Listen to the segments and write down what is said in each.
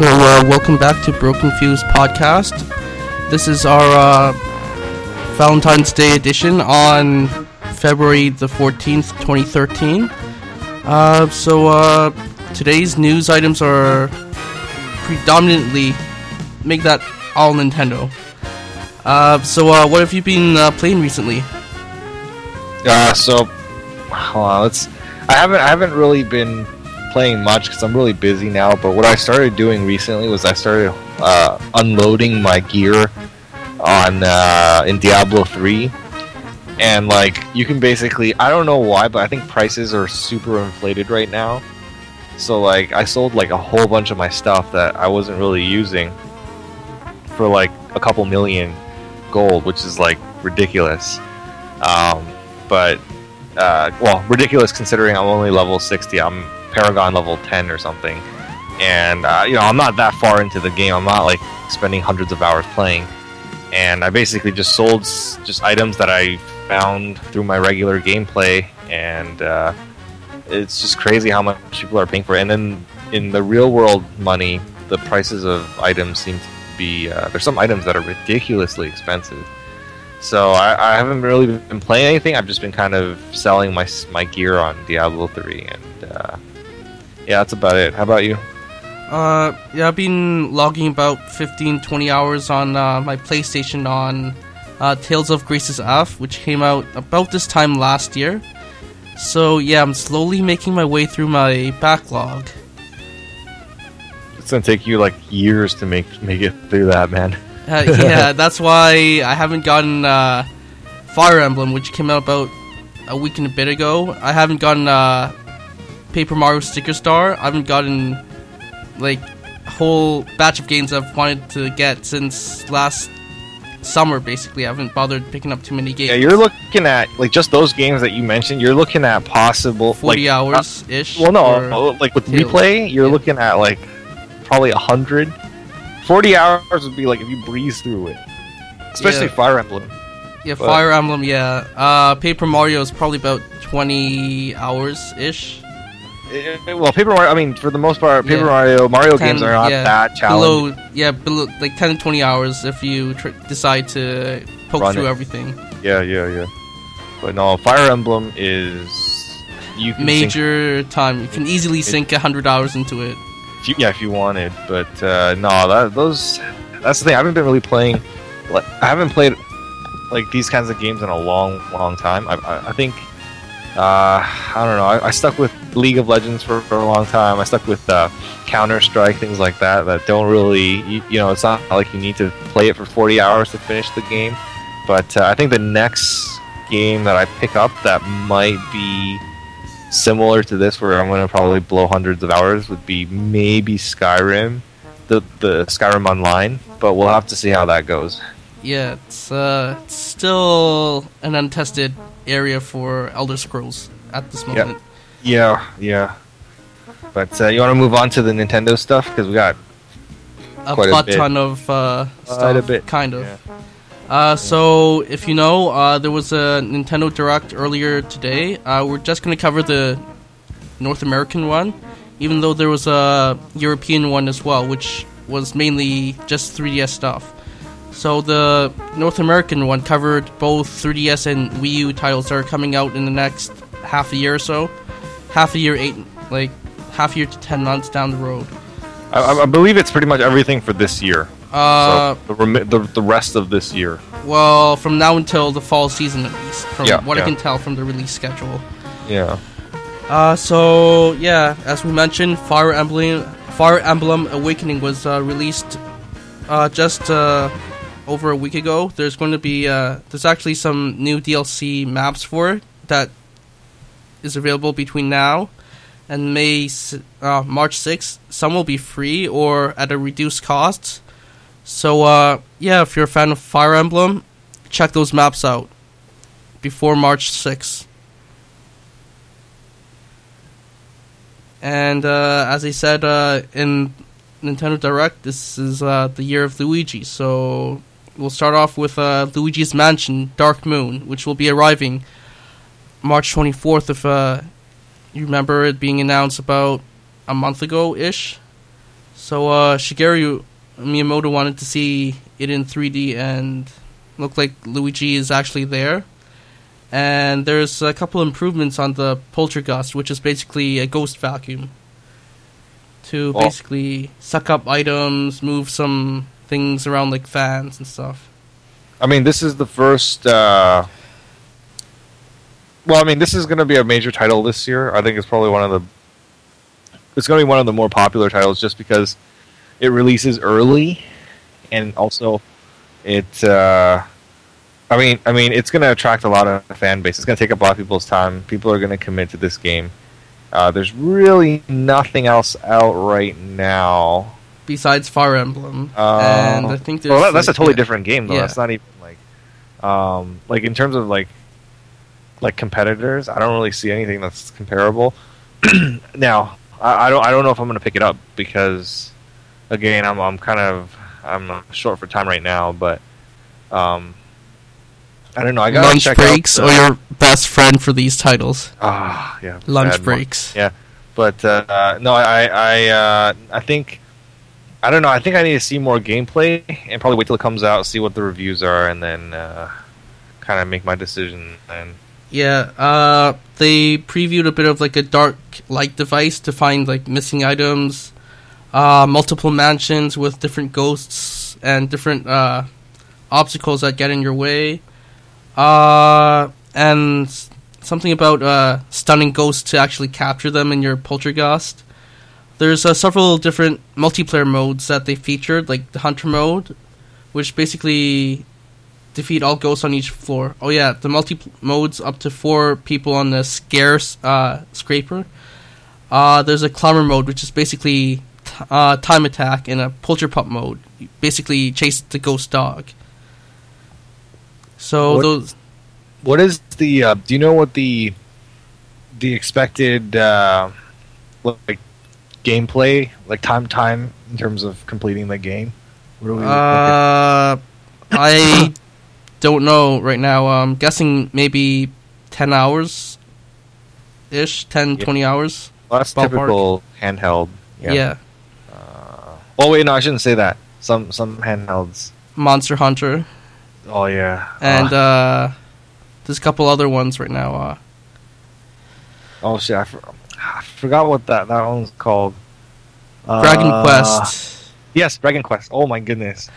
So, uh, welcome back to Broken Fuse podcast. This is our uh, Valentine's Day edition on February the 14th, 2013. Uh, so, uh, today's news items are predominantly make that all Nintendo. Uh, so, uh, what have you been playing recently? Uh, so, on, let's. I haven't I haven't really been playing much because I'm really busy now. But what I started doing recently was I started uh, unloading my gear on uh, in Diablo 3, and like you can basically I don't know why, but I think prices are super inflated right now. So like I sold like a whole bunch of my stuff that I wasn't really using for like a couple million gold, which is like ridiculous. Um, but uh, well, ridiculous considering I'm only level 60. I'm Paragon level 10 or something. And, uh, you know, I'm not that far into the game. I'm not, like, spending hundreds of hours playing. And I basically just sold just items that I found through my regular gameplay. And uh, it's just crazy how much people are paying for it. And then in the real world money, the prices of items seem to be. Uh, there's some items that are ridiculously expensive. So I, I haven't really been playing anything. I've just been kind of selling my my gear on Diablo 3, and uh, yeah, that's about it. How about you? Uh, yeah, I've been logging about 15, 20 hours on uh, my PlayStation on uh, Tales of Graces F, which came out about this time last year. So yeah, I'm slowly making my way through my backlog. It's gonna take you like years to make make it through that, man. Uh, yeah, that's why I haven't gotten uh, Fire Emblem, which came out about a week and a bit ago. I haven't gotten uh, Paper Mario Sticker Star. I haven't gotten like a whole batch of games I've wanted to get since last summer. Basically, I haven't bothered picking up too many games. Yeah, you're looking at like just those games that you mentioned. You're looking at possible forty like, hours ish. Well, no, like with replay, you're Yeah. looking at like probably a hundred. Forty hours would be like if you breeze through it, especially Yeah. Fire Emblem. yeah, but- Fire Emblem. Yeah, uh, Paper Mario is probably about twenty hours ish. Eh, eh, Well, Paper Mario. I mean, for the most part, Paper Yeah. Mario Mario 10, games are not yeah, that challenging. below yeah below like 10 to 20 hours if you tr- decide to poke Run through it. everything Yeah, yeah, yeah. But no, Fire Emblem is you can sink- major time you can easily sink 100 hours into it if you, yeah, if you wanted. But uh, no, that those that's the thing. I haven't been really playing. I haven't played like these kinds of games in a long, long time. I, I, I think uh, I don't know. I, I stuck with League of Legends for, for a long time. I stuck with uh, Counter Strike, things like that. That don't really, you, you know, it's not like you need to play it for 40 hours to finish the game. But uh, I think the next game that I pick up that might be similar to this, where I'm going to probably blow hundreds of hours, would be maybe Skyrim, the the Skyrim Online. But we'll have to see how that goes. yeah it's uh it's still an untested area for elder scrolls at this moment Yeah, yeah. But uh, you want to move on to the Nintendo stuff because we got a Quite a butt bit. ton of uh Quite a bit, kind of yeah. Uh, so if you know, uh, there was a Nintendo Direct earlier today. Uh, we're just going to cover the North American one, even though there was a European one as well, which was mainly just 3DS stuff. So the North American one covered both 3DS and Wii U titles that are coming out in the next half a year or so. Half a year, eight like half a year to ten months down the road. I, I- believe it's pretty much everything for this year. Uh, so the, the the rest of this year. well, from now until the fall season at least, from Yeah, what I can tell from the release schedule. Yeah. Uh, so yeah, as we mentioned, Fire Emblem, Fire Emblem Awakening was uh, released uh, just uh, over a week ago. There's going to be uh, there's actually some new DLC maps for it that is available between now and May uh, March 6th. Some will be free or at a reduced cost. So uh, yeah, if you're a fan of Fire Emblem, check those maps out before March 6th. And uh, as I said uh, in Nintendo Direct, this is uh, the year of Luigi. So we'll start off with uh, Luigi's Mansion Dark Moon, which will be arriving March 24th. If uh, you remember it being announced about a month ago ish. So uh, Shigeru Miyamoto wanted to see it in 3D and look like Luigi is actually there. And there's a couple improvements on the Poltergust, which is basically a ghost vacuum to Well- basically suck up items, move some things around like fans and stuff. I mean, this is the first. Uh, well, I mean, this is going to be a major title this year. I think it's probably one of the. It's going to be one of the more popular titles just because it releases early, and also it. Uh, I mean, I mean, it's going to attract a lot of fan base. It's going to take up a lot of people's time. People are going to commit to this game. Uh, there's really nothing else out right now. Besides Fire Emblem, Uh, and I think there's well, that, that's a totally yeah. different game though. Yeah. That's not even like, um, like in terms of like, like competitors. I don't really see anything that's comparable. now, I, I don't. I don't know if I'm going to pick it up because, again, I'm I'm kind of I'm uh, short for time right now. But, um, I don't know. I got lunch breaks out, or your best friend for these titles. ah yeah Lunch breaks. Yeah, but uh, no, I I uh, I think I don't know. I think I need to see more gameplay and probably wait till it comes out, see what the reviews are, and then uh, kind of make my decision. And Yeah, uh, they previewed a bit of like a dark light device to find like missing items, uh, multiple mansions with different ghosts and different uh, obstacles that get in your way, uh, and something about uh, stunning ghosts to actually capture them in your poltergust. There's uh, several different multiplayer modes that they featured, like the hunter mode, which basically defeat all ghosts on each floor. Oh yeah, the multi modes up to four people on the scarce uh, scraper. Uh, there's a climber mode, which is basically t- uh, time attack, and a Polterpup mode. You basically chase the ghost dog. So What- those what is the? Uh, do you know what the the expected uh, like gameplay, like time time in terms of completing the game? What are we uh, I don't know right now. I'm guessing maybe ten hours ish, 10, Yeah. 20 hours. Well, that's ballpark? typical handheld. yeah. Uh, oh wait, no, I shouldn't say that. Some some handhelds. Monster Hunter, Oh yeah. and Uh, uh, there's a couple other ones right now. Uh, oh shit, I, for, I forgot what that that one's called. Dragon Uh, Quest. Yes, Dragon Quest. Oh my goodness.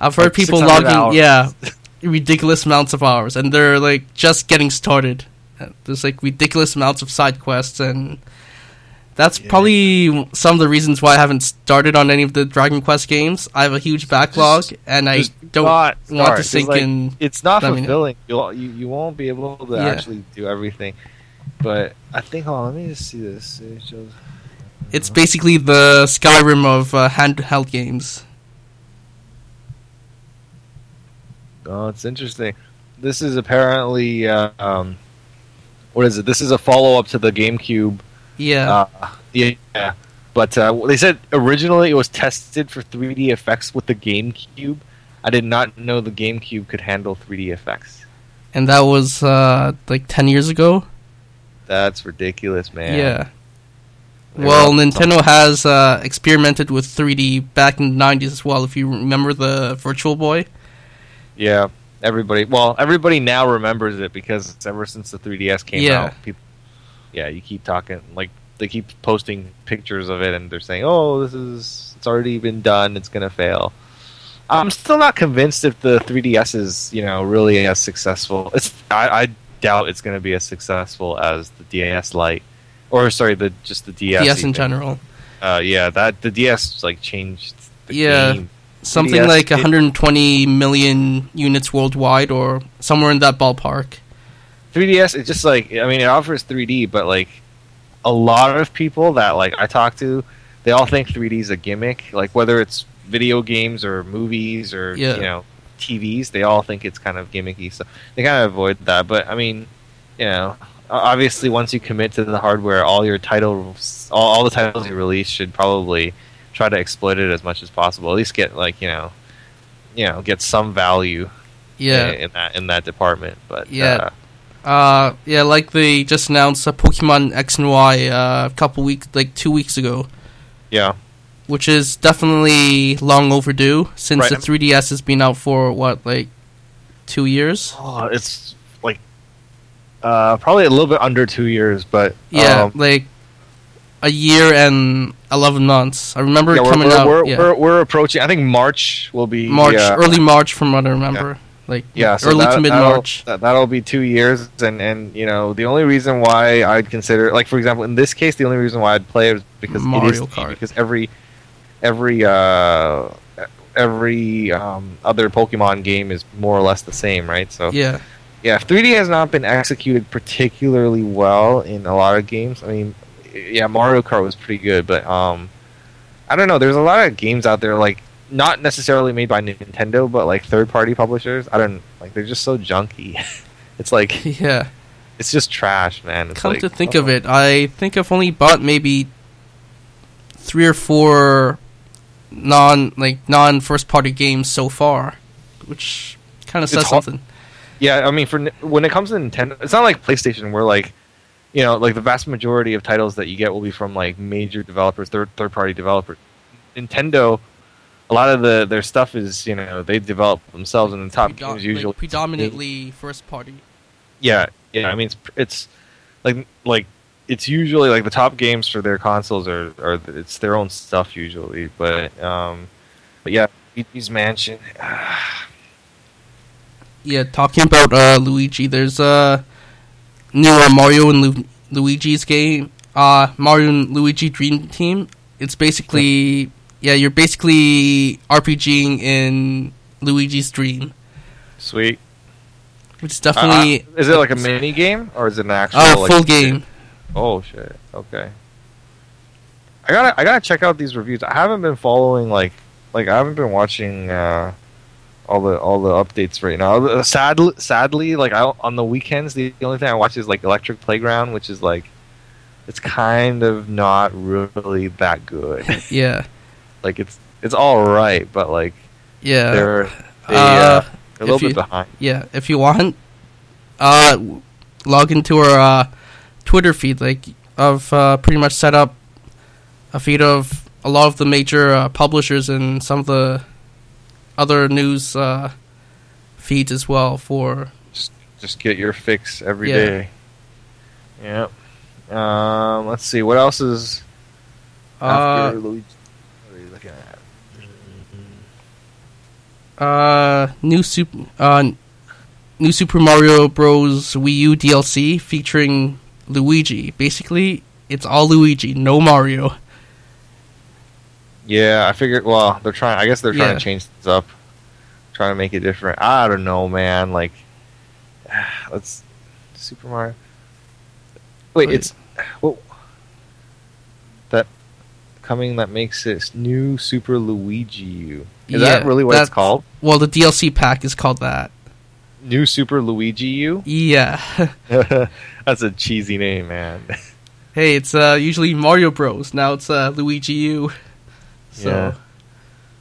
I've heard like people logging, hours. yeah, ridiculous amounts of hours, and they're like just getting started. There's like ridiculous amounts of side quests, and that's Yeah. probably some of the reasons why I haven't started on any of the Dragon Quest games. I have a huge backlog, and I don't want start. to sink like- in. It's not fulfilling. You'll, you you won't be able to Yeah. actually do everything. But I think. Hold on, let me just see this. It's basically the Skyrim of uh, handheld games. Oh, it's interesting. This is apparently. Uh, um, what is it? This is a follow up to the GameCube Yeah, Uh, yeah, but uh, they said originally it was tested for 3D effects with the GameCube. I did not know the GameCube could handle 3D effects. and that was uh, like ten years ago. That's ridiculous, man. Yeah. They Well, Nintendo has uh, experimented with 3D back in the 90s as well. If you remember the Virtual Boy, Yeah, everybody. Well, everybody now remembers it because it's ever since the 3DS came Yeah. out, people. Yeah, you keep talking like they keep posting pictures of it, and they're saying, "Oh, this is it's already been done. It's gonna fail." I'm still not convinced if the 3DS is you know really as successful. It's I, I doubt it's gonna be as successful as the DS Lite, or sorry, the just the DS. DS in general. Uh, yeah, that the DS like changed. The Yeah. game. Something 3DS like it- 120 million units worldwide, or somewhere in that ballpark. 3DS, it's just like I mean, it offers 3D, but like a lot of people that like I talk to, they all think 3D is a gimmick. Like whether it's video games or movies or Yeah. you know TVs, they all think it's kind of gimmicky. So they kind of avoid that. But I mean, you know, obviously once you commit to the hardware, all your titles, all, all the titles you release should probably try to exploit it as much as possible. At least get like you know, you know, get some value Yeah. in, in that in that department. But Yeah. uh, Uh, yeah, like they just announced uh, Pokemon X and Y uh, a couple weeks, like two weeks ago. Yeah, which is definitely long overdue since Right. the 3DS has been out for what like two years. Oh, it's like uh, probably a little bit under two years, but Yeah, um, like a year and eleven months. I remember yeah, coming we're, out. we're, yeah. we're, we're approaching. I think March will be March, early March, from what I remember. Like Yeah, so early that, to mid that'll- March. That, that'll be two years, and and you know the only reason why I'd consider, like for example, in this case, the only reason why I'd play it is because it Mario is Kart. because every every uh every um, other Pokemon game is more or less the same, right? So Yeah, yeah, if 3D has not been executed particularly well in a lot of games, I mean, yeah, Mario Kart was pretty good, but um, I don't know. There's a lot of games out there like not necessarily made by Nintendo, but like third-party publishers. I don't like. They're just so junky. it's like yeah. it's just trash, man. It's Come like, to think oh. of it, I think I've only bought maybe three or four non like non first party games so far, which kind of says hard- something. Yeah, I mean, for when it comes to Nintendo, it's not like PlayStation where like, you know, like the vast majority of titles that you get will be from like major developers, third third party developers. Nintendo, a lot of the their stuff is you know they develop themselves, and the top Predom- games usually like, predominantly first party. Yeah, yeah. I mean, it's it's like like it's usually like the top games for their consoles are are it's their own stuff usually, but um, but yeah, Luigi's Mansion. Yeah, talking about uh, Luigi, there's a new uh, Mario and Lu- Luigi's game, uh, Mario and Luigi Dream Team. It's basically yeah, you're basically RPGing in Luigi's Dream, Sweet. which is definitely Uh, is it like a mini game or is it an actual uh, like, full game. Oh shit. Okay. I gotta I gotta check out these reviews. I haven't been following like like I haven't been watching uh, all the all the updates right now. Uh, Sadly, sadly, like I, on the weekends, the, only thing I watch is like Electric Playground, which is like it's kind of not really that good. Yeah, like it's it's all right, but like yeah. they're they, Uh, uh, they're a little if bit you- behind. Yeah, if you want, uh, log into our uh, Twitter feed. Like, I've uh, pretty much set up a feed of a lot of the major uh, publishers and some of the other news uh, feeds as well. For Just get your fix every Yeah. day. Yep. Um, let's see what else is uh, after Luigi. What are you looking at? uh, new super uh, new Super Mario Bros. Wii U DLC featuring Luigi. Basically, it's all Luigi, no Mario. Yeah, I figured. Well, they're trying. I guess they're trying Yeah. to change things up, trying to make it different. I don't know, man. Like, let's Super Mario. Wait, Wait. it's well that coming that makes this new Super Luigi U. Is that really what it's called? Well, the DLC pack is called that. New Super Luigi U. Yeah. That's a cheesy name, man. hey, it's uh, usually Mario Bros. Now it's uh, Luigi U. So Yeah.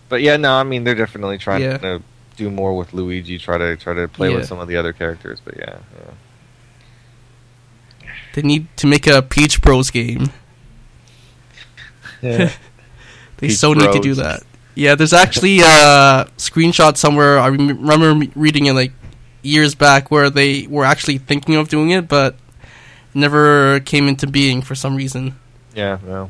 But yeah, no, I mean they're definitely trying Yeah. to do more with Luigi. Try to try to play Yeah. with some of the other characters. But yeah, yeah. they need to make a Peach Bros game. Yeah. They Peach so need to do that. Yeah, there's actually a screenshot somewhere. I rem- remember reading it like years back where they were actually thinking of doing it, but never came into being for some reason. yeah, no.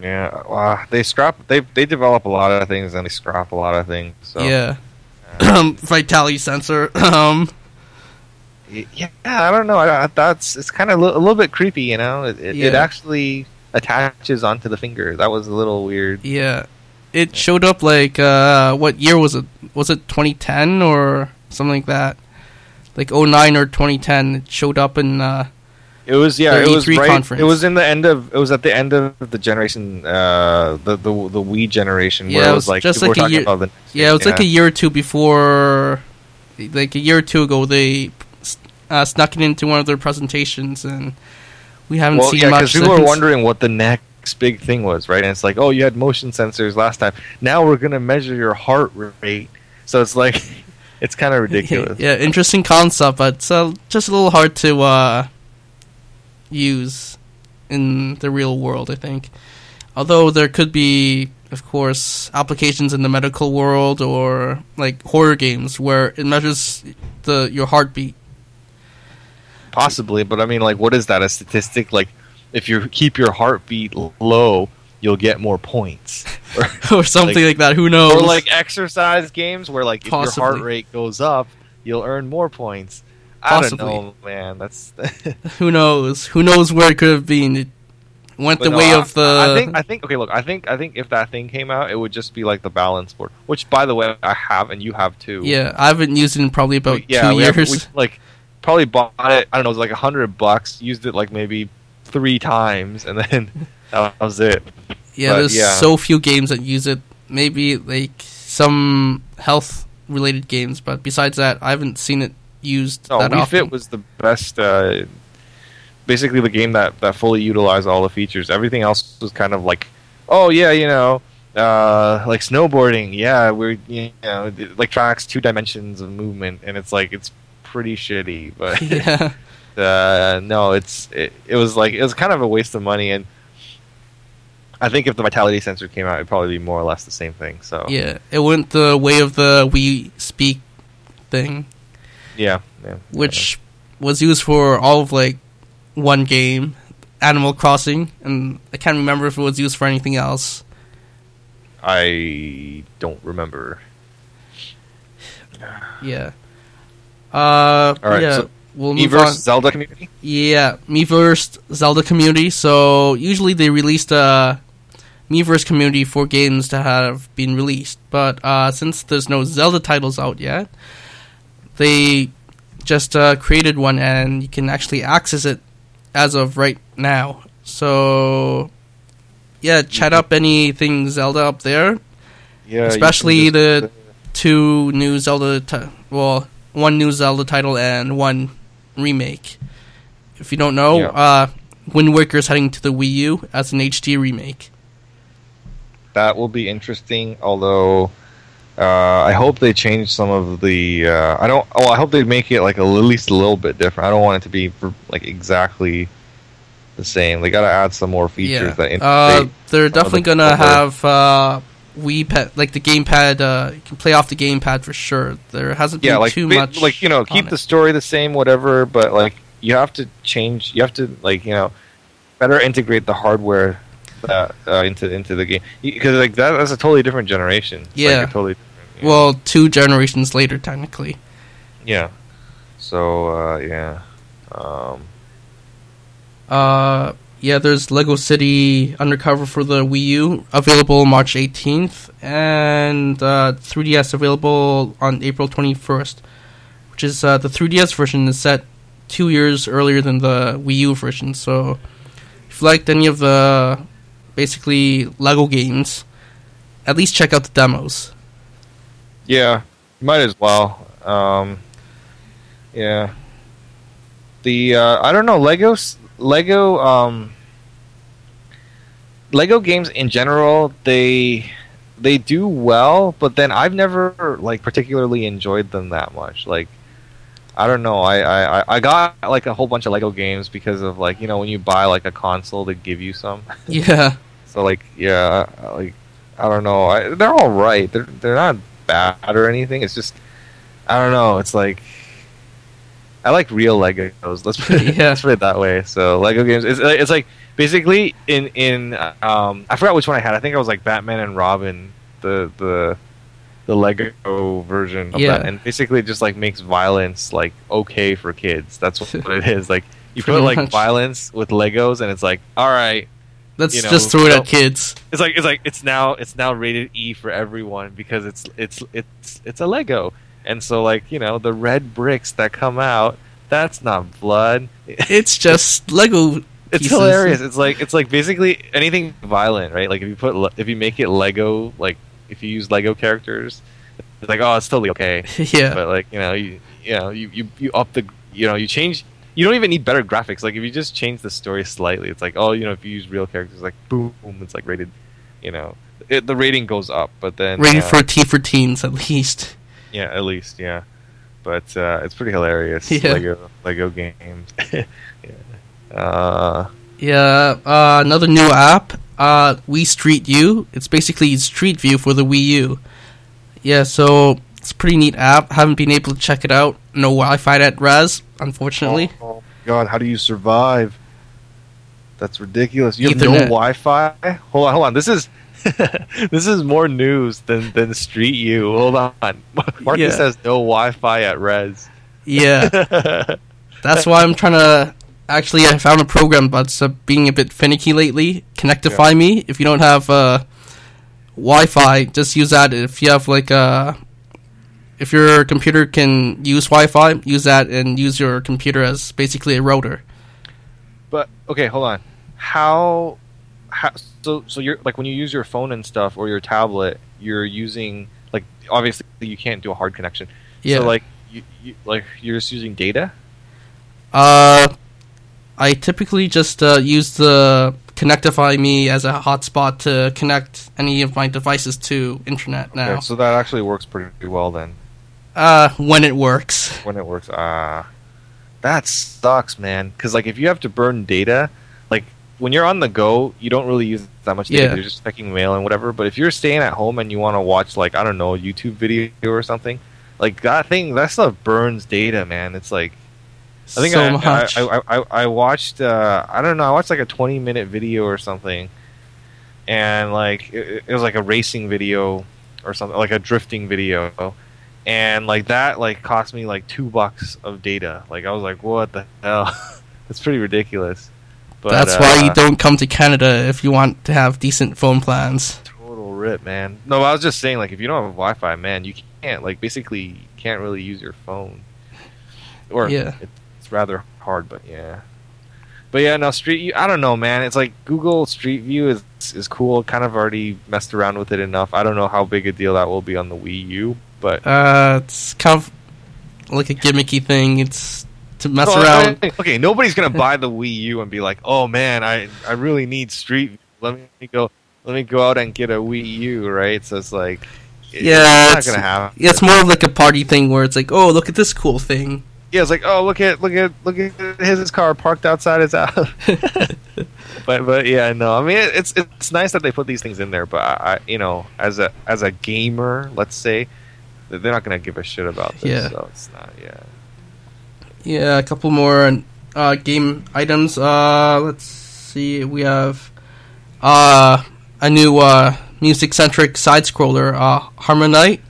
Yeah, wow. They scrap. They they develop a lot of things and they scrap a lot of things. So Yeah. Vitality sensor. um, yeah, I don't know. I, I, that's it's kind of a little bit creepy, you know. It, it, it actually attaches onto the finger. That was a little weird. yeah. It showed up like uh, what year was it? Was it 2010 or something like that? Like 09 or 2010. It showed up in uh, It was yeah. It was E3 right. conference. It was in the end of. It was at the end of the generation. Uh, the the the Wii generation. Yeah, where it was like just like a year- about the. next Yeah, it was thing, like a year or two before, like a year or two ago, they uh, snuck it into one of their presentations, and we haven't well, seen yeah, much. because people were wondering what the next big thing was, right? And it's like, oh, you had motion sensors last time. Now we're gonna measure your heart rate. So it's like, it's kind of ridiculous. yeah, interesting concept, but it's uh, just a little hard to uh, use in the real world. I think. Although there could be, of course, applications in the medical world or like horror games where it measures the your heartbeat. Possibly, but I mean, like, what is that? A statistic? Like, if you keep your heartbeat low, you'll get more points. Or, or something Like- like, that. Who knows? or like exercise games where, like, if your heart rate goes up, you'll earn more points. I Possibly. don't know, man. That's Who knows? Who knows where it could have been? It went But the no, way I- of the. I think. I think. Okay, look. I think. I think if that thing came out, it would just be like the balance board, which, by the way, I have and you have too. yeah, I haven't used it in probably about We- yeah, two we have- years. we, like probably bought it. I don't know. It was like a hundred bucks. Used it like maybe three times, and then that was it. yeah, but there's yeah. so few games that use it. Maybe like some health related games, but besides that, I haven't seen it used No, that Wii often. Fit was the best. Uh, basically, the game that that fully utilized all the features. Everything else was kind of like, oh yeah, you know. Uh, like snowboarding, yeah, we're you know like tracks, two dimensions of movement, and it's like it's pretty shitty. But yeah, uh, no, it's it, it was like it was kind of a waste of money, and I think if the vitality sensor came out, it'd probably be more or less the same thing. So yeah, it went the way of the Wii Speak thing, yeah, yeah. which was used for all of like one game, Animal Crossing, and I can't remember if it was used for anything else. I don't remember. Yeah. Uh, All right, yeah. so we'll move Miiverse on. Zelda community. Yeah, Miiverse Zelda community. So usually they released a Miiverse community for games that have been released, but uh, since there's no Zelda titles out yet, they just uh, created one, and you can actually access it as of right now. So yeah, chat up anything Zelda up there. Yeah, Especially can the- just- Two new Zelda, ti- well, one new Zelda title and one remake. If you don't know, Yeah. uh, Wind Waker is heading to the Wii U as an HD remake. That will be interesting. Although uh, I hope they change some of the. Uh, I don't. Oh, I hope they make it like a, at least a little bit different. I don't want it to be for, like exactly the same. They got to add some more features yeah, that uh, they're definitely the gonna have uh, Wii pad, like the gamepad. Uh, you can play off the gamepad for sure. There hasn't yeah, been like too much. like you know, keep the story the same, whatever. But like you have to change. You have to like you know better integrate the hardware that, uh, into into the game because like that, that's a totally different generation. Like, Yeah. a totally. Different, you know. Well, two generations later, technically. Yeah. So uh, yeah. Um, Uh, yeah, there's Lego City Undercover for the Wii U available March 18th, and uh, 3DS available on April 21st. Which is uh, the 3DS version is set two years earlier than the Wii U version. So, if you liked any of the basically Lego games, at least check out the demos. yeah. Might as well. Um, yeah. The uh, I don't know Legos Lego um, Lego games in general they they do well, but then I've never like particularly enjoyed them that much. Like I don't know. I, I, I- I got like a whole bunch of Lego games because of like you know when you buy like a console they give you some. Yeah, So like yeah, like I don't know. I, they're all right. They're they're not bad or anything. It's just I don't know. It's like I like real Legos. Let's put it, Yeah. let's put it that way. So Lego games. It's it's like basically in in um I forgot which one I had. I think it was like Batman and Robin. The the the Lego version of Yeah. that, and basically it just like makes violence like okay for kids. That's what it is. Like you put like much. violence with Legos, and it's like all right, let's You know, just throw it at kids. it's like it's like it's now it's now rated E for everyone because it's it's it's it's a Lego, and so like you know the red bricks that come out, that's not blood. It's just Lego. It's pieces. hilarious. It's like it's like basically anything violent, right? Like if you put if you make it Lego, like if you use Lego characters, it's like oh, it's totally okay. yeah. But like you know you you know you you, you up the you know you change. You don't even need better graphics. Like if you just change the story slightly, it's like oh you know if you use real characters, like boom, it's like rated. You know, it, the rating goes up, but then Rated uh, for T for teens, at least. yeah, at least yeah. But uh, it's pretty hilarious. Yeah. Lego Lego games. yeah. Uh, Yeah, uh, another new app uh, Wii Street U. It's basically Street View for the Wii U. Yeah, so it's a pretty neat app. Haven't been able to check it out. No Wi-Fi at Res, unfortunately. Oh, oh God, how do you survive? That's ridiculous. You have no Wi-Fi. Hold on, hold on. This is this is more news than than Street U. Hold on. Marcus Yeah. has no Wi-Fi at Res. Yeah, that's why I'm trying to. Actually, I found a program, but it's uh, being a bit finicky lately. Connectify Me. If you don't have uh, Wi-Fi, just use that. If you have like uh, if your computer can use Wi-Fi, use that and use your computer as basically a router. But okay, hold on. How, how so so you're like when you use your phone and stuff or your tablet, you're using like obviously you can't do a hard connection. Yeah. So like you, you like you're just using data. Uh, I typically just uh, use the Connectify Me as a hotspot to connect any of my devices to internet now. Okay, so that actually works pretty well then uh, when it works. when it works. Ah, that sucks, man. Because like if you have to burn data, like when you're on the go, you don't really use that much data. Yeah. You're just checking mail and whatever. But if you're staying at home and you want to watch like I don't know a YouTube video or something, like that thing that stuff burns data, man. It's like I think so I, much. I, I, I, I watched uh, I don't know I watched like a 20 minute video or something, and like it, it was like a racing video or something like a drifting video, and like that like cost me like two bucks of data. Like I was like what the hell? That's pretty ridiculous. But That's why you uh, don't come to Canada if you want to have decent phone plans. total rip, man. No, I was just saying like if you don't have Wi-Fi, man, you can't like basically can't really use your phone. Or Yeah. it's rather hard, but yeah. But yeah, no Street View. I don't know, man. It's like Google Street View is is cool. Kind of already messed around with it enough. I don't know how big a deal that will be on the Wii U, but Uh, it's kind of like a gimmicky thing. It's to mess around. okay, Okay, nobody's gonna buy the Wii U and be like, "Oh man, I I really need Street. View. Let me go. Let me go out and get a Wii U." Right? So it's like, Yeah, it's not gonna happen. Yeah, it's more of like a party thing where it's like, oh, look at this cool thing. Yeah, it's like, oh, look at look at look at his car parked outside his house. but but yeah, no, I mean it, it's it's nice that they put these things in there. But I, I you know as a as a gamer, let's say, they're not gonna give a shit about this. Yeah. So it's not. Yeah. Yeah, a couple more uh, game items. Uh, let's see. We have uh, a new uh, music-centric side scroller, uh, HarmoKnight.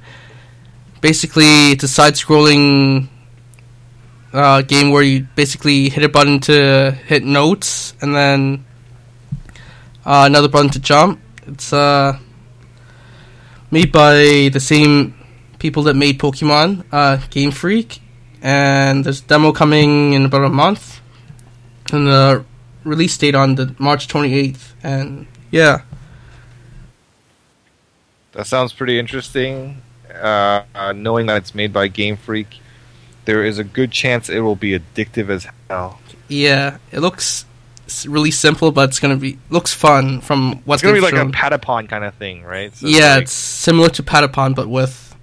Basically, it's a side-scrolling uh, game where you basically hit a button to hit notes, and then uh, another button to jump. It's uh, made by the same people that made Pokemon, uh, Game Freak and there's a demo coming in about a month, and the release date on the March 28th. And yeah, That sounds pretty interesting. Uh, uh, knowing that it's made by Game Freak, there is a good chance it will be addictive as hell. yeah, it looks really simple, but it's gonna be looks fun from what It's gonna be like shown. a Patapon kind of thing, right? So yeah, like- it's similar to Patapon, but with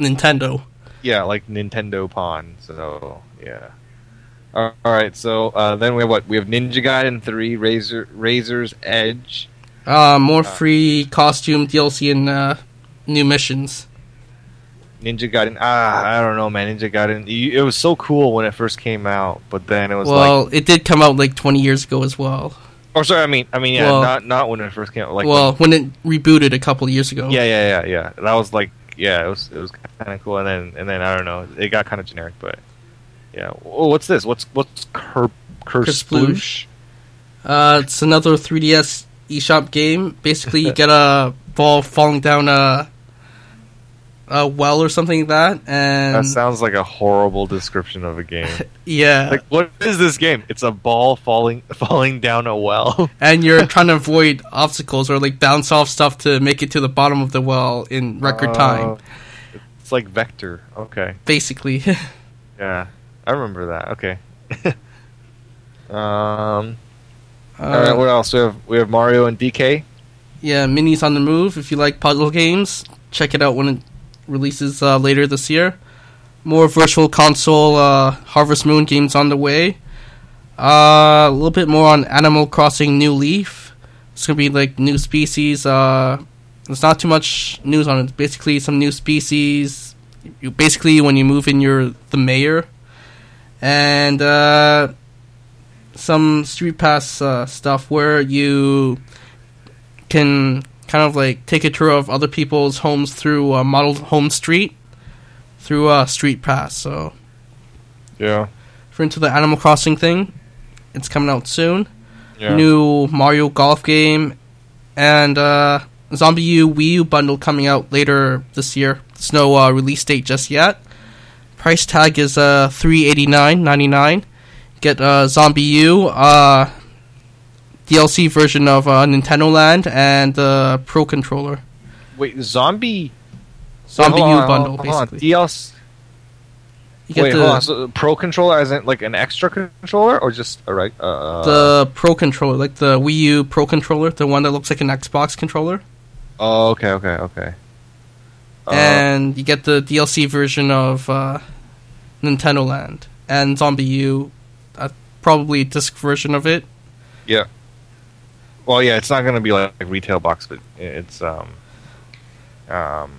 Nintendo. Yeah, like Nintendo Pon. So yeah. All right. So uh, then we have what? We have Ninja Gaiden three, Razor Razor's Edge. Uh, more free costume DLC and uh, new missions. Ninja Gaiden. Ah, I don't know, man. Ninja Gaiden. you- It was so cool when it first came out, but then it was Well, like. it did come out like 20 years ago as well. Oh, sorry. I mean, I mean, yeah, Well- not not when it first came out. Like, well, when it rebooted a couple years ago. yeah, yeah, yeah, yeah. That was like, yeah, it was it was kind of cool, and then and then I don't know, it got kind of generic, but yeah. Oh, what's this? What's what's Ker Kersploosh? Uh, it's another 3DS eShop game. Basically, you get a ball falling down a a well or something like that, and That sounds like a horrible description of a game. yeah, like, what is this game? It's a ball falling falling down a well. and you're trying to avoid obstacles or like bounce off stuff to make it to the bottom of the well in record Uh, time. It's like Vector. Okay. Basically, Yeah, I remember that. Okay. um. uh, all right. What else? We have we have Mario and DK. yeah, minis on the move. If you like puzzle games, check it out when it releases uh, later this year. More virtual console uh, Harvest Moon games on the way. Uh, a little bit more on Animal Crossing New Leaf. it's gonna be like new species. Uh, there's not too much news on it. Basically, some new species. You basically when you move in, you're the mayor, and some StreetPass stuff where you can kind of like take a tour of other people's homes through uh, model home street through uh, StreetPass. So Yeah. if you're into the Animal Crossing thing, it's coming out soon. Yeah. New Mario Golf game and uh, Zombie U Wii U bundle coming out later this year. There's no uh, release date just yet. Price tag is uh, three eighty nine ninety nine. Get uh, Zombie U, uh, DLC version of uh, Nintendo Land, and uh, Pro controller. Wait, zombie. Zombie Wait, U on, bundle, hold basically. DLC. You get Wait, the hold on. So, pro controller isn't like an extra controller, or just a reg- uh, the Pro controller, like the Wii U Pro controller, the one that looks like an Xbox controller. Oh, okay, okay, okay. Uh, and you get the DLC version of uh, Nintendo Land and ZombiU, uh, probably disc version of it. yeah. Well, yeah, it's not going to be like a retail box, but it's um, um,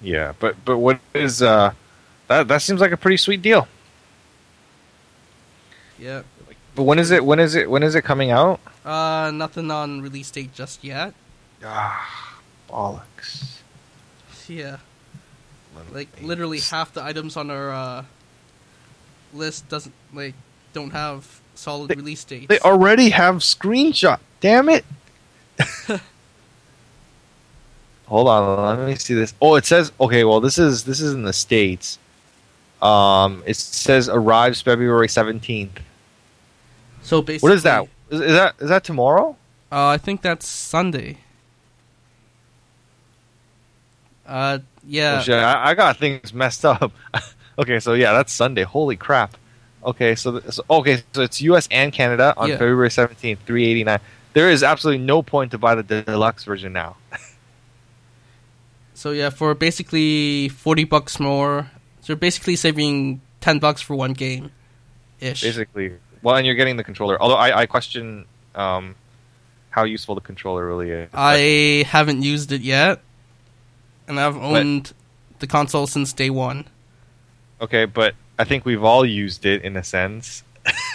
yeah. But but what is uh, that that seems like a pretty sweet deal. Yeah. But when is it? When is it? When is it coming out? Uh, nothing on release date just yet. Ah, bollocks. Yeah, like literally half the items on our uh, list doesn't like don't have solid They- release dates. They already have screenshot. Damn it. Hold on, let me see this. Oh, it says okay. Well, this is this is in the states. Um, it says arrives February seventeenth. so basically, What is that? Is, is that is that tomorrow? Uh, I think that's Sunday. Uh, yeah. Oh, I, I got things messed up. okay, so yeah, that's Sunday. Holy crap. Okay, so, so okay, so it's U.S. and Canada on Yeah. February seventeenth, three eighty nine. There is absolutely no point to buy the deluxe version now. So yeah, for basically forty bucks more, so you're basically saving ten bucks for one game, ish. basically. Well, and you're getting the controller. Although I, I question um, how useful the controller really is. I haven't used it yet, and I've owned the console since day one. okay, but I think we've all used it in a sense.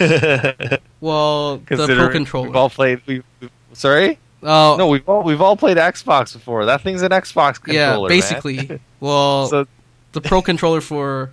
Well, the Pro controller. We've all played. We've, we've- sorry. oh, No, we've all we've all played Xbox before. That thing's an Xbox controller. yeah, basically. well, so the Pro controller for.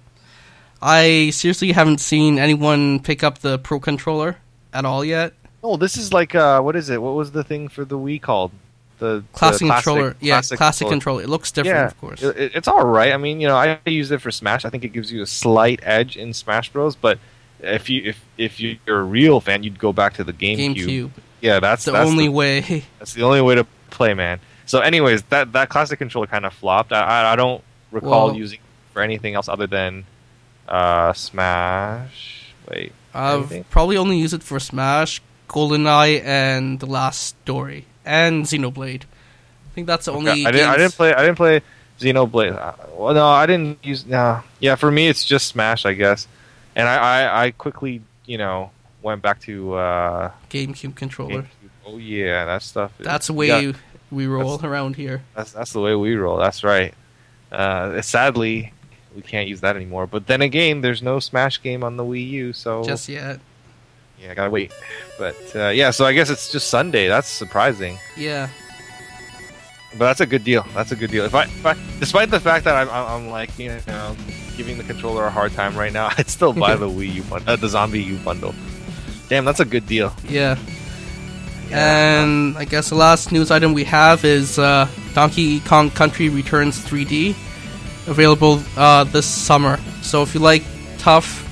I seriously haven't seen anyone pick up the Pro controller at all yet. no, this is like uh, what is it? What was the thing for the Wii called? The Classic, the controller, yeah, classic, controller. controller. It looks different, yeah, of course. It, it- it's all right. I mean, you know, I use it for Smash. I think it gives you a slight edge in Smash Bros. But if you if if you're a real fan, you'd go back to the GameCube. GameCube, Yeah, that's the that's only the, way. that's the only way to play, man. So, anyways, that that classic controller kind of flopped. I I, I don't recall Well- using it for anything else other than uh, Smash. Wait, I've Anything? probably only used it for Smash, GoldenEye, and The Last Story, and Xenoblade. I think that's the only. I didn't. I didn't play. I didn't play Xenoblade. Uh, Well, no, I didn't use. No, yeah. For me, it's just Smash, I guess. And I, I, I quickly, you know, went back to. Uh, GameCube controller. GameCube. Oh yeah, that stuff. That's the way got- we roll around here. that's that's the way we roll. That's right. Uh, sadly, we can't use that anymore. But then again, there's no Smash game on the Wii U, so Just yet. Yeah, I gotta wait. But uh, yeah, so I guess it's just Sunday. That's surprising. Yeah. But that's a good deal. That's a good deal. If I, if I despite the fact that I'm, I'm, I'm like, you know, giving the controller a hard time right now, I'd still buy the Wii U, bundle, uh, the ZombiU bundle. Damn, that's a good deal. Yeah. And I guess the last news item we have is uh, Donkey Kong Country Returns 3D, available uh, this summer. So if you like tough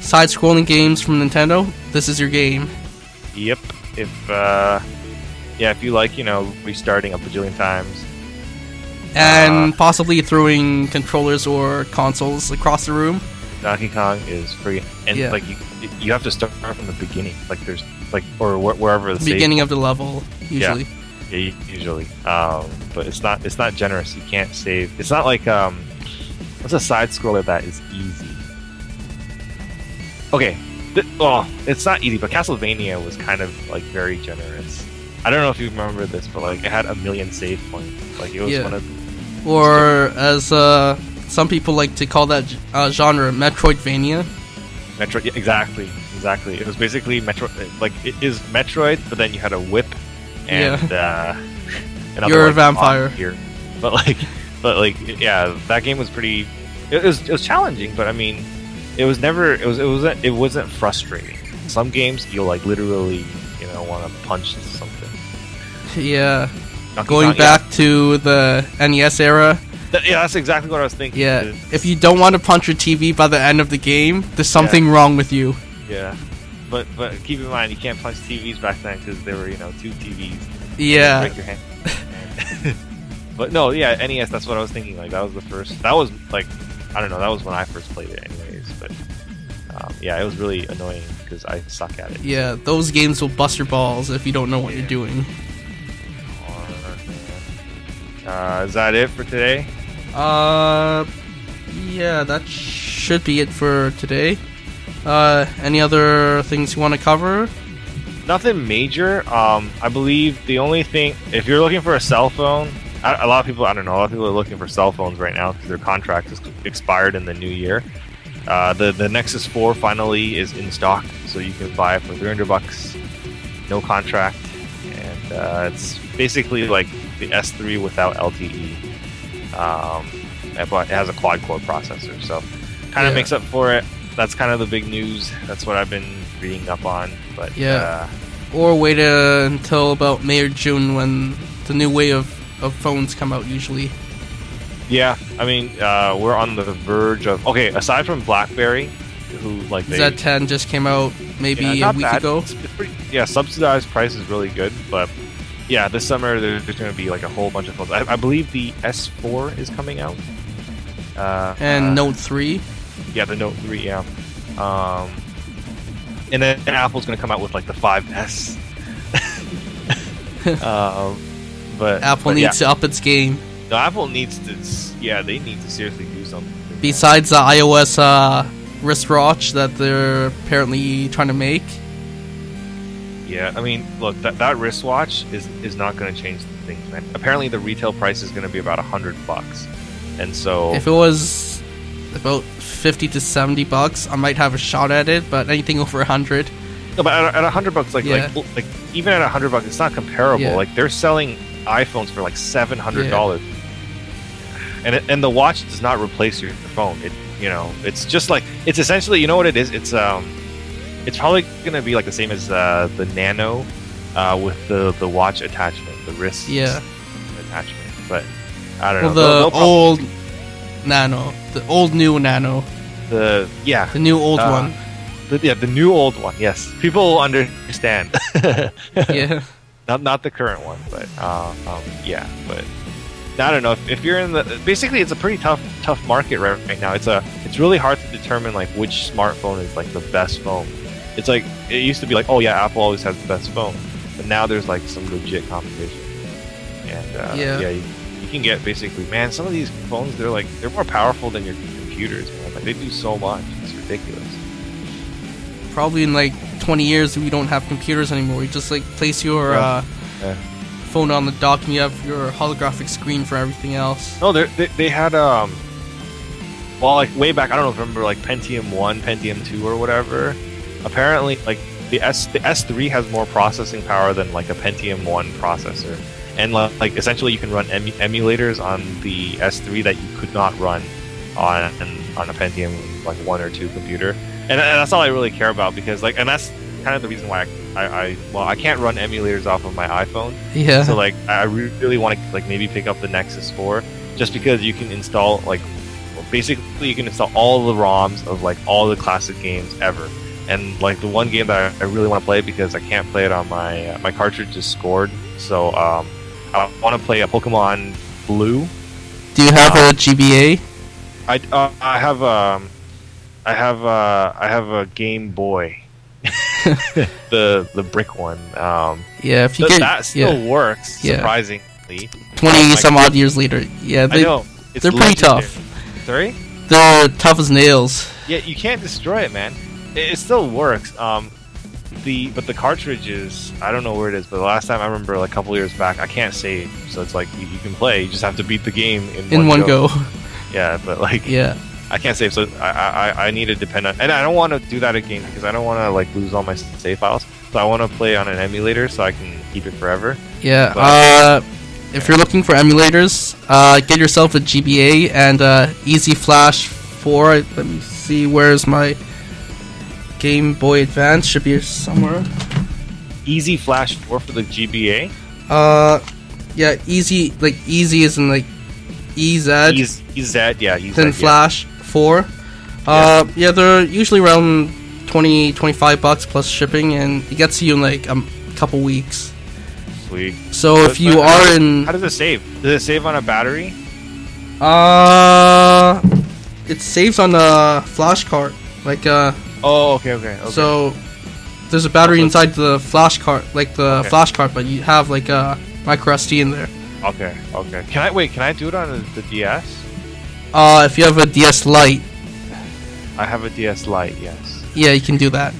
side-scrolling games from Nintendo, this is your game. Yep. If uh, yeah, if you like, you know, restarting a bajillion times. And Uh. possibly throwing controllers or consoles across the room. Donkey Kong is free, and Yeah. like you, you have to start from the beginning. Like there's like or wh- wherever the Beginning of the level, usually. Yeah, u- usually. Um, but it's not it's not generous. You can't save. It's not like um, what's a side scroller that is easy. Okay, th- well, it's not easy, but Castlevania was kind of like very generous. I don't know if you remember this, but like it had a million save points. Like it was Yeah. one of Or as uh, some people like to call that uh, genre, Metroidvania. Metro. Yeah, exactly, exactly. It was basically Metroid, Like it is Metroid, but then you had a whip and uh, another You're a vampire. Here, but like, but like, yeah, that game was pretty. It was it was challenging, but I mean, it was never. It was it wasn't it wasn't frustrating. Some games you'll like literally, you know, want to punch something. Yeah. Going yeah. back to the NES era, yeah, that's exactly what I was thinking. yeah. dude. If you don't want to punch your TV by the end of the game, there's something wrong with you. Yeah, but but keep in mind you can't punch TVs back then because there were you know two TVs. Yeah. Break your hand. but no, yeah, NES. That's what I was thinking. Like that was the first. That was like I don't know. That was when I first played it, anyways. But um, yeah, it was really annoying because I suck at it. Yeah, those games will bust your balls if you don't know what you're doing. Uh, is that it for today? Uh, yeah, that should be it for today. Uh, any other things you want to cover? Nothing major. Um, I believe the only thing, if you're looking for a cell phone, a a lot of people, I don't know, a lot of people are looking for cell phones right now because their contract is expired in the new year. Uh, the the Nexus 4 finally is in stock, so you can buy it for 300 bucks, no contract, and uh, it's basically like the S3 without LTE. Um, but it has a quad core processor, so kind of Yeah. makes up for it. That's kind of the big news. That's what I've been reading up on. But Yeah. uh, Or wait uh, until about May or June when the new wave of, of phones come out, usually. Yeah, I mean, uh, we're on the verge of. Okay, aside from BlackBerry, who like they Z10 just came out maybe yeah, a week bad. ago. It's, it's pretty, yeah, subsidized price is really good, but yeah, this summer there, there's going to be like a whole bunch of phones. I, I believe the S4 is coming out, uh, And uh, Note 3. yeah, the Note 3, yeah, um, and then Apple's going to come out with like the 5S. um, but Apple but, yeah. needs to up its game. No, Apple needs to. Yeah, they need to seriously do something. Besides the iOS uh, wristwatch that they're apparently trying to make. Yeah, I mean, look, that, that wristwatch is is not going to change things, man. Apparently, the retail price is going to be about a hundred bucks, and so If it was about 50 to 70 bucks, I might have a shot at it, but anything over a 100. no, but at, a hundred bucks, like Yeah. like like even at a hundred bucks, it's not comparable. Yeah. Like they're selling iPhones for like seven hundred dollars, and it, and the watch does not replace your phone. It you know, it's just like it's essentially you know what it is. It's um, it's probably going to be like the same as uh, the Nano, uh, with the the watch attachment, the wrist Yeah. attachment. But I don't Well, know. the They'll- they'll prob- old Nano. The old new Nano. the yeah The new old Uh, one. the, yeah the new old one. Yes, people understand. Yeah. not not the current one, but uh, um, yeah, but I don't know if, if you're in the basically it's a pretty tough tough market right, right now. It's a it's really hard to determine like which smartphone is like the best phone. It's like it used to be like oh yeah Apple always has the best phone, but now there's like some legit competition, and uh, Yeah. yeah, you, you can get basically man some of these phones they're like they're more powerful than your computers man like they do so much it's ridiculous. Probably in like 20 years, we don't have computers anymore. You just like place your Yeah. uh, Yeah. Phone on the dock and you have your holographic screen for everything else. No, they they had um, well, like way back, I don't know, if you remember like Pentium One, Pentium Two, or whatever. Apparently, like the S the S three has more processing power than like a Pentium One processor, and like essentially you can run emu- emulators on the S three that you could not run on on a Pentium like one or two computer, and, and that's all I really care about because like, and that's kind of the reason why I, I, I well I can't run emulators off of my iPhone Yeah. so like I re- really want to like maybe pick up the Nexus 4 just because you can install like basically you can install all the ROMs of like all the classic games ever. And like the one game that I, I really want to play because I can't play it on my uh, my cartridge is scored. So um, I want to play a Pokemon Blue. Do you have a GBA? I uh, I have um I have uh I have a Game Boy. the the brick one. Um, Yeah, if you get that still yeah, works Yeah. surprisingly. 20 my some odd years later. Yeah, I they, they're pretty legendary. tough. Sorry? They're tough as nails. Yeah, you can't destroy it, man. It, it still works. Um, the but the cartridges, I don't know where it is, but the last time I remember, like a couple years back, I can't save. So it's like you, you can play, you just have to beat the game in, In one go. Yeah, but like yeah. I can't save, so I I, I need to depend on, and I don't want to do that again because I don't want to like lose all my save files. So I want to play on an emulator so I can keep it forever. Yeah. But- Uh, if you're looking for emulators, uh, get yourself a GBA and uh, Easy Flash 4. Let me see. Where's my Game Boy Advance? Should be here somewhere. Easy Flash 4 for the GBA. Uh, yeah. Easy, like easy is in like EZ. EZ, yeah, EZ, then yeah. 4. Uh, yeah, they're usually around 20, 25 bucks plus shipping, and it gets you in like a couple weeks. Sweet. So But- if you are in, How does it save? Does it save on a battery? uh, it saves on a flash card. Like uh, Oh, okay, okay. okay. so there's a battery inside the flash card, like the Okay. flash card, but you have like a micro SD in there. okay, okay. Can I wait? Can I do it on the DS? Uh, if you have a DS Lite, I have a DS Lite. Yes. yeah, you can do that.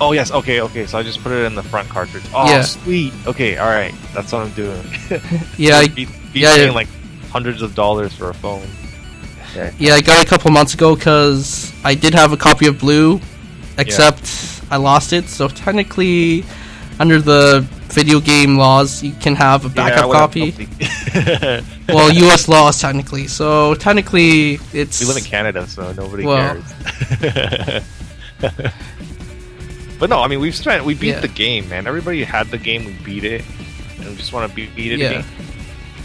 Oh yes. Okay, okay. So I just put it in the front cartridge. Oh, Yeah. sweet. Okay, all right. That's what I'm doing. Yeah, I, beat, beat yeah, paying yeah. like hundreds of dollars for a phone. Okay. Yeah, I got it a couple months ago because I did have a copy of Blue, except I lost it. So technically, under the video game laws, you can have a backup Yeah, copy. well, U.S. laws technically. So technically, it's We live in Canada, so nobody Well. cares. but no, I mean we've spent we beat Yeah. the game, man. Everybody had the game, we beat it, and we just want to beat, beat it Yeah. again.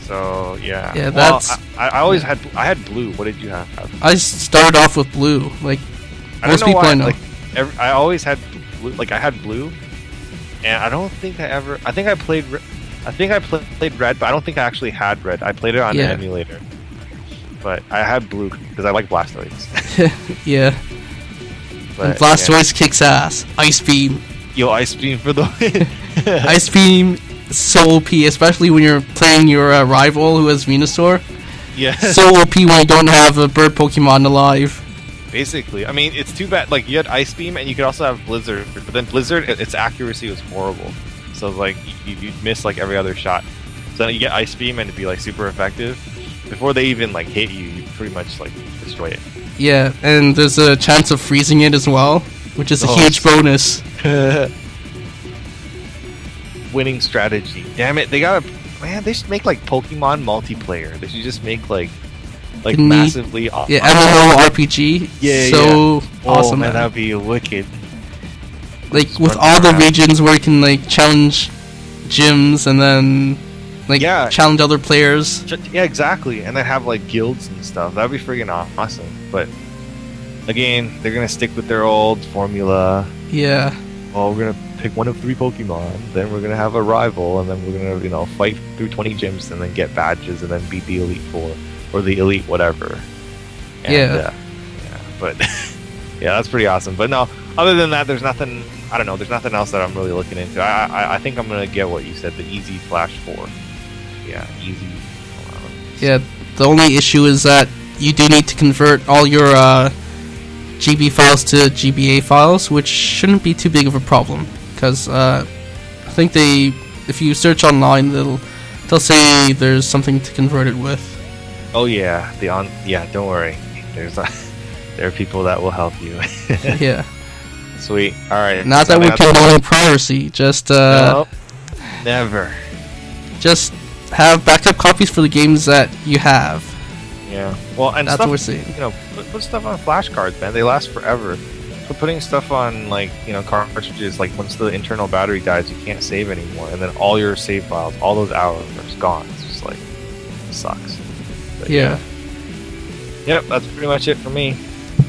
So yeah, Yeah, Well, that's- I, I always had I had blue. What did you have? I started off with Blue. Like I most don't know people why, I know. Like, every, I always had blue. Like I had blue, and I don't think I ever. I think I played. I think I pl- played red, but I don't think I actually had red. I played it on Yeah. an emulator. But I had blue because I like Blastoise. yeah, But, and Blastoise kicks ass. Ice Beam. Yo, Ice Beam for the win. Ice Beam, so OP, especially when you're playing your uh, rival who has Venusaur. yeah. so OP when you don't have a bird Pokemon alive. Basically, I mean, it's too bad. Like you had Ice Beam, and you could also have Blizzard, but then Blizzard, its accuracy was horrible. So like you, you'd miss like every other shot. So then you get Ice Beam, and it'd be like super effective. Before they even like hit you, you pretty much like destroy it. Yeah, and there's a chance of freezing it as well, which is a Oh, huge bonus. Winning strategy. Damn it, they gotta. Man, they should make like Pokemon multiplayer. They should just make like like Can we- massively. aw- Yeah, awesome. MMORPG. Yeah, so Oh awesome. man, man. that'd be wicked. Like Just with all the regions where you can like challenge gyms and then like Yeah. challenge other players. Yeah, exactly. And then have like guilds and stuff. That'd be freaking awesome. But again, they're gonna stick with their old formula. Yeah, Well, we're gonna pick one of three Pokemon. Then we're gonna have a rival, and then we're gonna you know fight through twenty gyms and then get badges and then beat the Elite Four or the Elite whatever. And, Yeah. uh, yeah. But yeah, that's pretty awesome. But no, other than that, there's nothing. I don't know. There's nothing else that I'm really looking into. I I, I think I'm gonna get what you said, the Easy Flash Four. Yeah, easy. hold on, let me yeah. The only issue is that you do need to convert all your uh, GB files to GBA files, which shouldn't be too big of a problem because uh, I think they, if you search online, they'll they'll say there's something to convert it with. Oh yeah, the on. Yeah, don't worry. There's a, there are people that will help you. yeah. Sweet. All right. Not that we're that's- condoning piracy, just uh, Nope. Never. just have backup copies for the games that you have. Yeah. Well, and That's stuff. what we're saying. You know, put, put stuff on flashcards, man. They last forever. But putting stuff on like you know cartridges, like once the internal battery dies, you can't save anymore, and then all your save files, all those hours, are gone. It's just like it sucks. But, Yeah. Yep. That's pretty much it for me.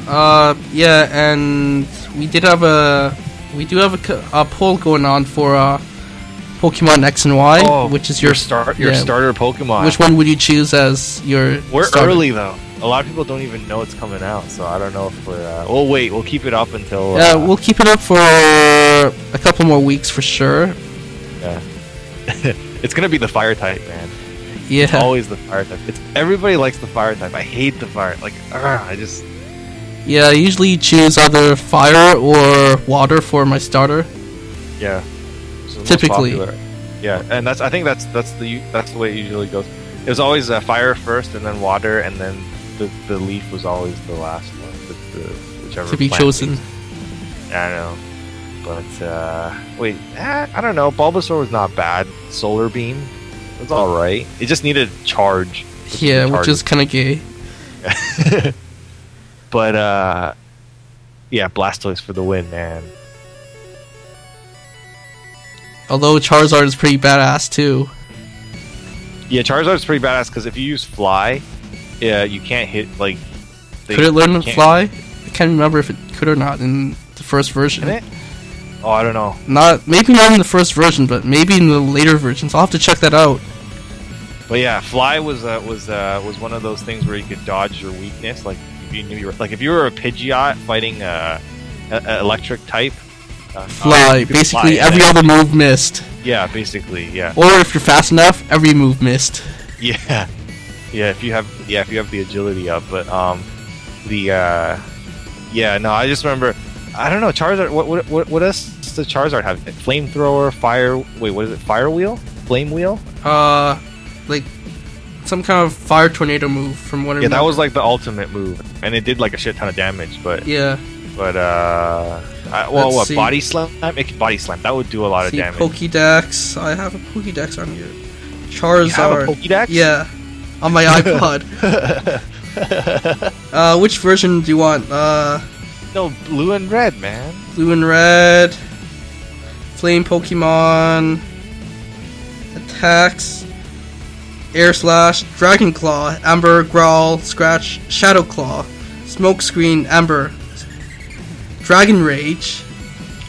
Uh, yeah, and we did have a we do have a, a poll going on for uh, Pokemon X and Y, which is your Oh, start your yeah, starter Pokemon. Which one would you choose as your? We're starter? early though. A lot of people don't even know it's coming out, so I don't know if we're. Uh, we'll wait. We'll keep it up until. Yeah, uh, we'll keep it up for a couple more weeks for sure. yeah. it's gonna be the fire type, man. Yeah, Always the fire type. It's everybody likes the fire type. I hate the fire. Like, ugh, I just. Yeah, I usually choose either fire or water for my starter. Yeah. So the most Typically. Yeah, and that's I think that's that's the that's the way it usually goes. It was always uh, fire first, and then water, and then the, the leaf was always the last one, the, the, whichever To be chosen. leaf. I know, but uh, wait, eh, I don't know. Bulbasaur was not bad. Solar beam, it was all right. It just needed charge. Just Yeah, which is kind of gay. but uh, yeah, Blastoise for the win, man. Although Charizard is pretty badass too. Yeah, Charizard's pretty badass because if you use Fly, yeah, you can't hit like. they- could it learn to fly? I can't remember if it could or not in the first version. Oh, I don't know. Not maybe not in the first version, but maybe in the later versions. I'll have to check that out. But yeah, Fly was uh, was uh, was one of those things where you could dodge your weakness. Like if you knew you were like if you were a Pidgeot fighting uh, a, a electric type. Uh, Fly, you basically fly, every other move missed. Yeah, basically, yeah, Or if you're fast enough, every move missed. yeah, yeah. If you have yeah, if you have the agility up, but um, the uh, yeah, no, I just remember. I don't know Charizard. What what what, what does the Charizard have? Flamethrower, fire. Wait, what is it? Fire wheel, flame wheel. Uh, like some kind of fire tornado move from what I Yeah, that was like the ultimate move, and it did like a shit ton of damage. But yeah. but uh, I, well, Let's what see. body slam? It could body slam. That would do a lot See, of damage. Pokédex. I have a Pokédex on here. you Charizard. have a Pokédex? Yeah, on my iPod. uh, which version do you want? Uh, no, blue and red, man. blue and red. Flame Pokemon. Attacks. Air Slash, Dragon Claw, Ember, Growl, Scratch, Shadow Claw, Smoke Screen, Ember, Dragon Rage,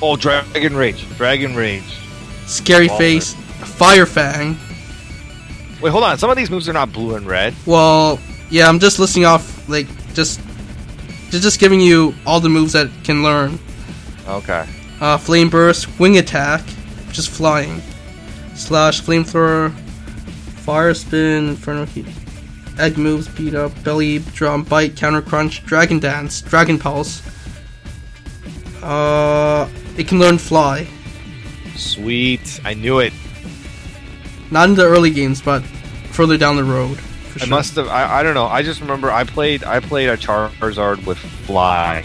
Oh, Dragon Rage, Dragon Rage. Scary. Face, Fire Fang. Wait, hold on. Some of these moves are not blue and red. Well, yeah, I'm just listing off like just just just giving you all the moves that can learn. Okay. Uh, Flame Burst, Wing Attack, which is flying, Slash, Flamethrower, Fire Spin, Inferno Heat, Egg moves, Beat Up, Belly Drum, Bite, Counter Crunch, Dragon Dance, Dragon Pulse. Uh, it can learn Fly. Sweet. I knew it. Not in the early games, but further down the road. For I sure. must have. I, I don't know. I just remember I played. I played a Charizard with Fly,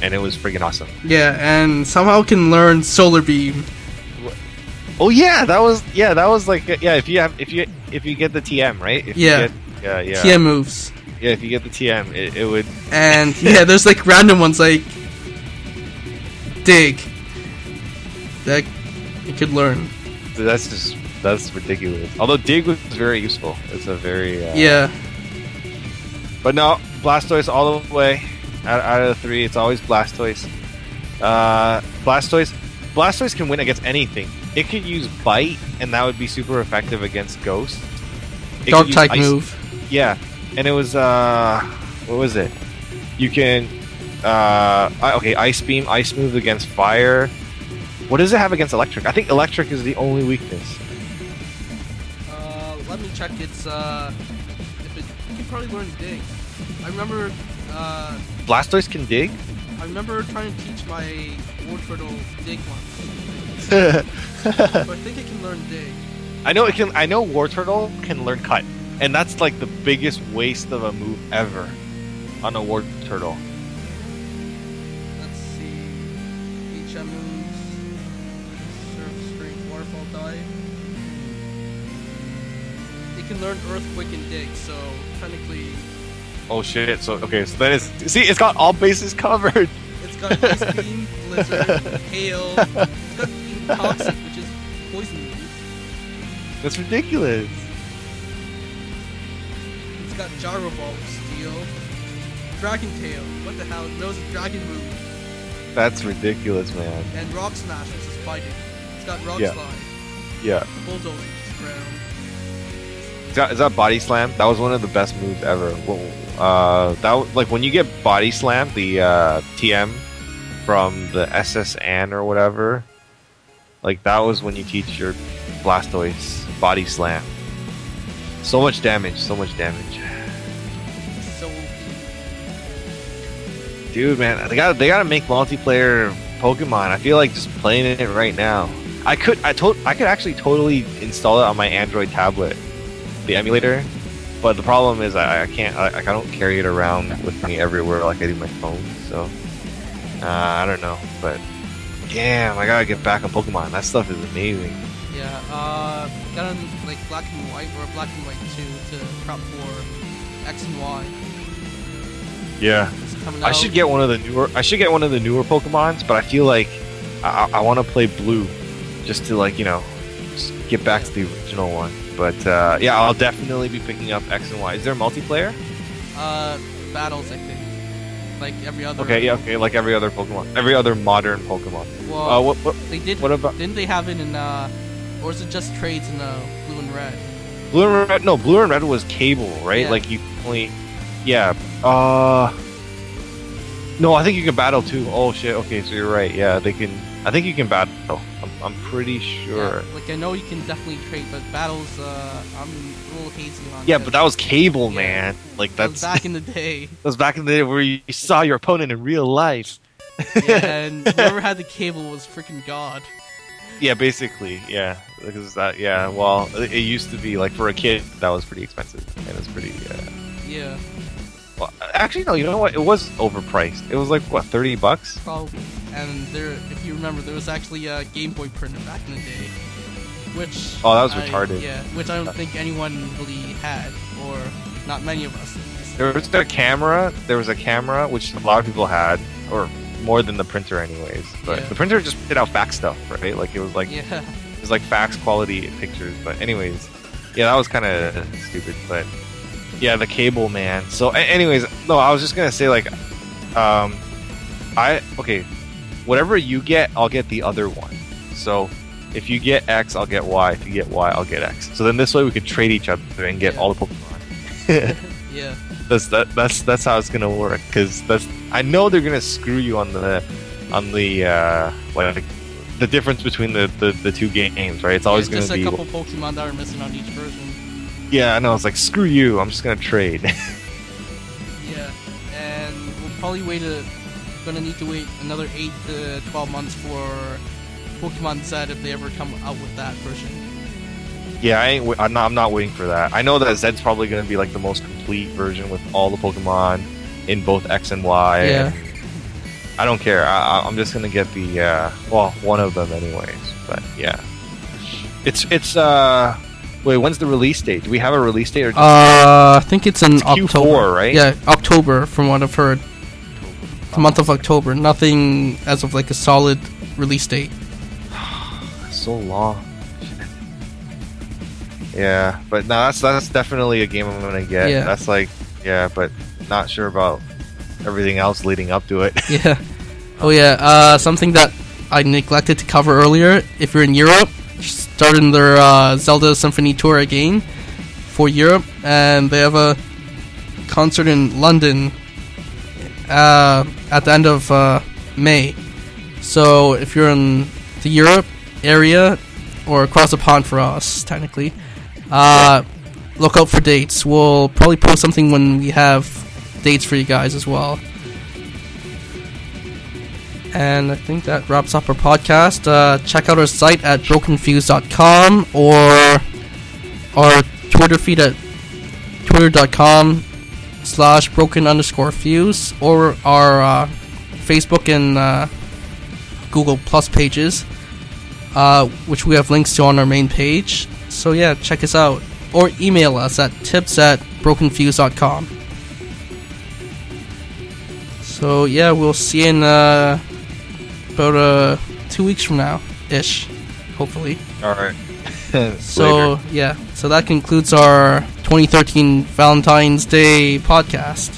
and it was freaking awesome. Yeah, and somehow can learn Solar Beam. Oh yeah, that was yeah, that was like yeah. If you have if you if you get the TM right. If Yeah. You get, yeah. Yeah. TM moves. Yeah. If you get the TM, it, it would. And yeah, there's like random ones like dig that you could learn. That's just that's ridiculous. Although Dig was very useful. It's a very uh, Yeah, But no, Blastoise all the way. Out, out of the three, it's always Blastoise. Uh, Blastoise, Blastoise can win against anything. It could use Bite, and that would be super effective against Ghost. It could dark type Ice- move. Yeah, and it was uh, what was it? You can, uh, I- okay, Ice Beam, Ice Move against Fire. What does it have against Electric? I think Electric is the only weakness. Uh, let me check its uh, if it you can probably learn dig. I remember uh, Blastoise can dig. I remember trying to teach my Wartortle dig once. so I think it can learn dig. I know it can. I know Wartortle can learn Cut, and that's like the biggest waste of a move ever on a War Turtle. Let's see. HM moves. Surf strength waterfall dive. It can learn earthquake and dig, so technically Oh shit! So okay, so that is see, it's got all bases covered. it's got ice beam, blizzard, hail. It's got beam toxic, which is poison. That's ridiculous. It's got gyro ball, steel. Dragon tail. What the hell? It knows a dragon move. That's ridiculous, man. And rock smash, which is fighting. It's got rock Yeah. slide. Yeah. Bulldozer, ground. Is that, is that body slam? That was one of the best moves ever. Well, Uh, that like when you get body slam, the uh, TM from the S.S. Anne or whatever. Like that was when you teach your Blastoise body slam. So much damage, so much damage. So dude, man, they got they got to make multiplayer Pokemon. I feel like just playing it right now. I could I told I could actually totally install it on my Android tablet, the emulator. But the problem is I, I can't I, I don't carry it around with me everywhere like I do my phone. So uh, I don't know, but damn, I gotta get back on Pokemon. That stuff is amazing. Yeah, uh, got on like black and white or black and white two to prep for X and Y. Yeah, I should get one of the newer. I should get one of the newer Pokemons, but I feel like I, I want to play Blue, just to like you know, get back to the original one. But uh, yeah, I'll definitely be picking up X and Y. Is there multiplayer? uh battles. I think like every other. Okay, yeah, okay, like every other Pokemon, every other modern Pokemon. Well, Uh, what, what, they did. what about Didn't they have it in uh, or is it just trades in uh, blue and red? Blue and Red? No, Blue and Red was cable, right? Yeah. Like you only, yeah. Uh, no, I think you can battle too. Oh shit. Okay, so you're right. Yeah, they can. I think you can battle. I'm, I'm pretty sure. Yeah, like I know you can definitely trade, but battles. Uh, I'm a little hazy on. Yeah, but that was cable, Yeah. man. Like that that's back in the day. that was back in the day where you saw your opponent in real life. yeah, and whoever had the cable was freaking god. Yeah, basically, yeah. Because that, yeah. Well, it, it used to be like for a kid that was pretty expensive, and it's pretty. Uh, Yeah, well, actually, no. You know what? It was overpriced. It was like what, thirty bucks? probably. And there, if you remember, there was actually a Game Boy printer back in the day, which Oh, that was I- retarded. Yeah, which I don't think anyone really had, or not many of us. There was a camera. There was a camera which a lot of people had, or more than the printer, anyways. But Yeah. the printer just put out fax stuff, right? Like it was like Yeah, it was like fax quality pictures. But anyways, yeah, that was kind of stupid. But yeah, the cable man. So, a- anyways, no, I was just gonna say like, um, I okay, whatever you get, I'll get the other one. So. If you get X, I'll get Y. If you get Y, I'll get X. So then this way we could trade each other and get Yeah. all the Pokemon. yeah, that's that, that's that's how it's gonna work because that's I know they're gonna screw you on the on the uh like the difference between the, the, the two games right it's always yeah, just gonna a be a couple Pokemon that are missing on each version. Yeah I know. It's like screw you. I'm just gonna trade. Yeah, and we'll probably wait a gonna need to wait another eight to twelve months for Pokemon Z if they ever come out with that version. yeah I ain't I'm not I'm not waiting for that. I know that Zed's probably gonna be like the most complete version with all the Pokemon in both X and Y. Yeah. I don't care. I, I- I'm just gonna get the uh well one of them anyways but yeah. It's it's uh wait when's the release date do we have a release date or just Uh, I think it's in It's Q4, October, right? Yeah, October, from what I've heard. The month of October. Nothing as of like a solid release date. so long. Yeah, but no, that's that's definitely a game I'm gonna get. Yeah. That's like, yeah, but not sure about everything else leading up to it. Yeah. Oh yeah. Uh, something that I neglected to cover earlier. If you're in Europe, starting their uh, Zelda Symphony Tour again for Europe, and they have a concert in London uh, at the end of uh, May. So if you're in the Europe area or across the pond for us, technically, uh, look out for dates. We'll probably post something when we have dates for you guys as well. And I think that wraps up our podcast. Uh, check out our site at brokenfuse.com or our Twitter feed at twitter.com slash broken underscore fuse or our uh, Facebook and uh, Google Plus pages, uh, which we have links to on our main page. So yeah, check us out. Or email us at tips at brokenfuse.com. So yeah, we'll see you in uh, about uh, two weeks from now, ish, hopefully. All right. So Later. yeah, so that concludes our 2013 Valentine's Day podcast.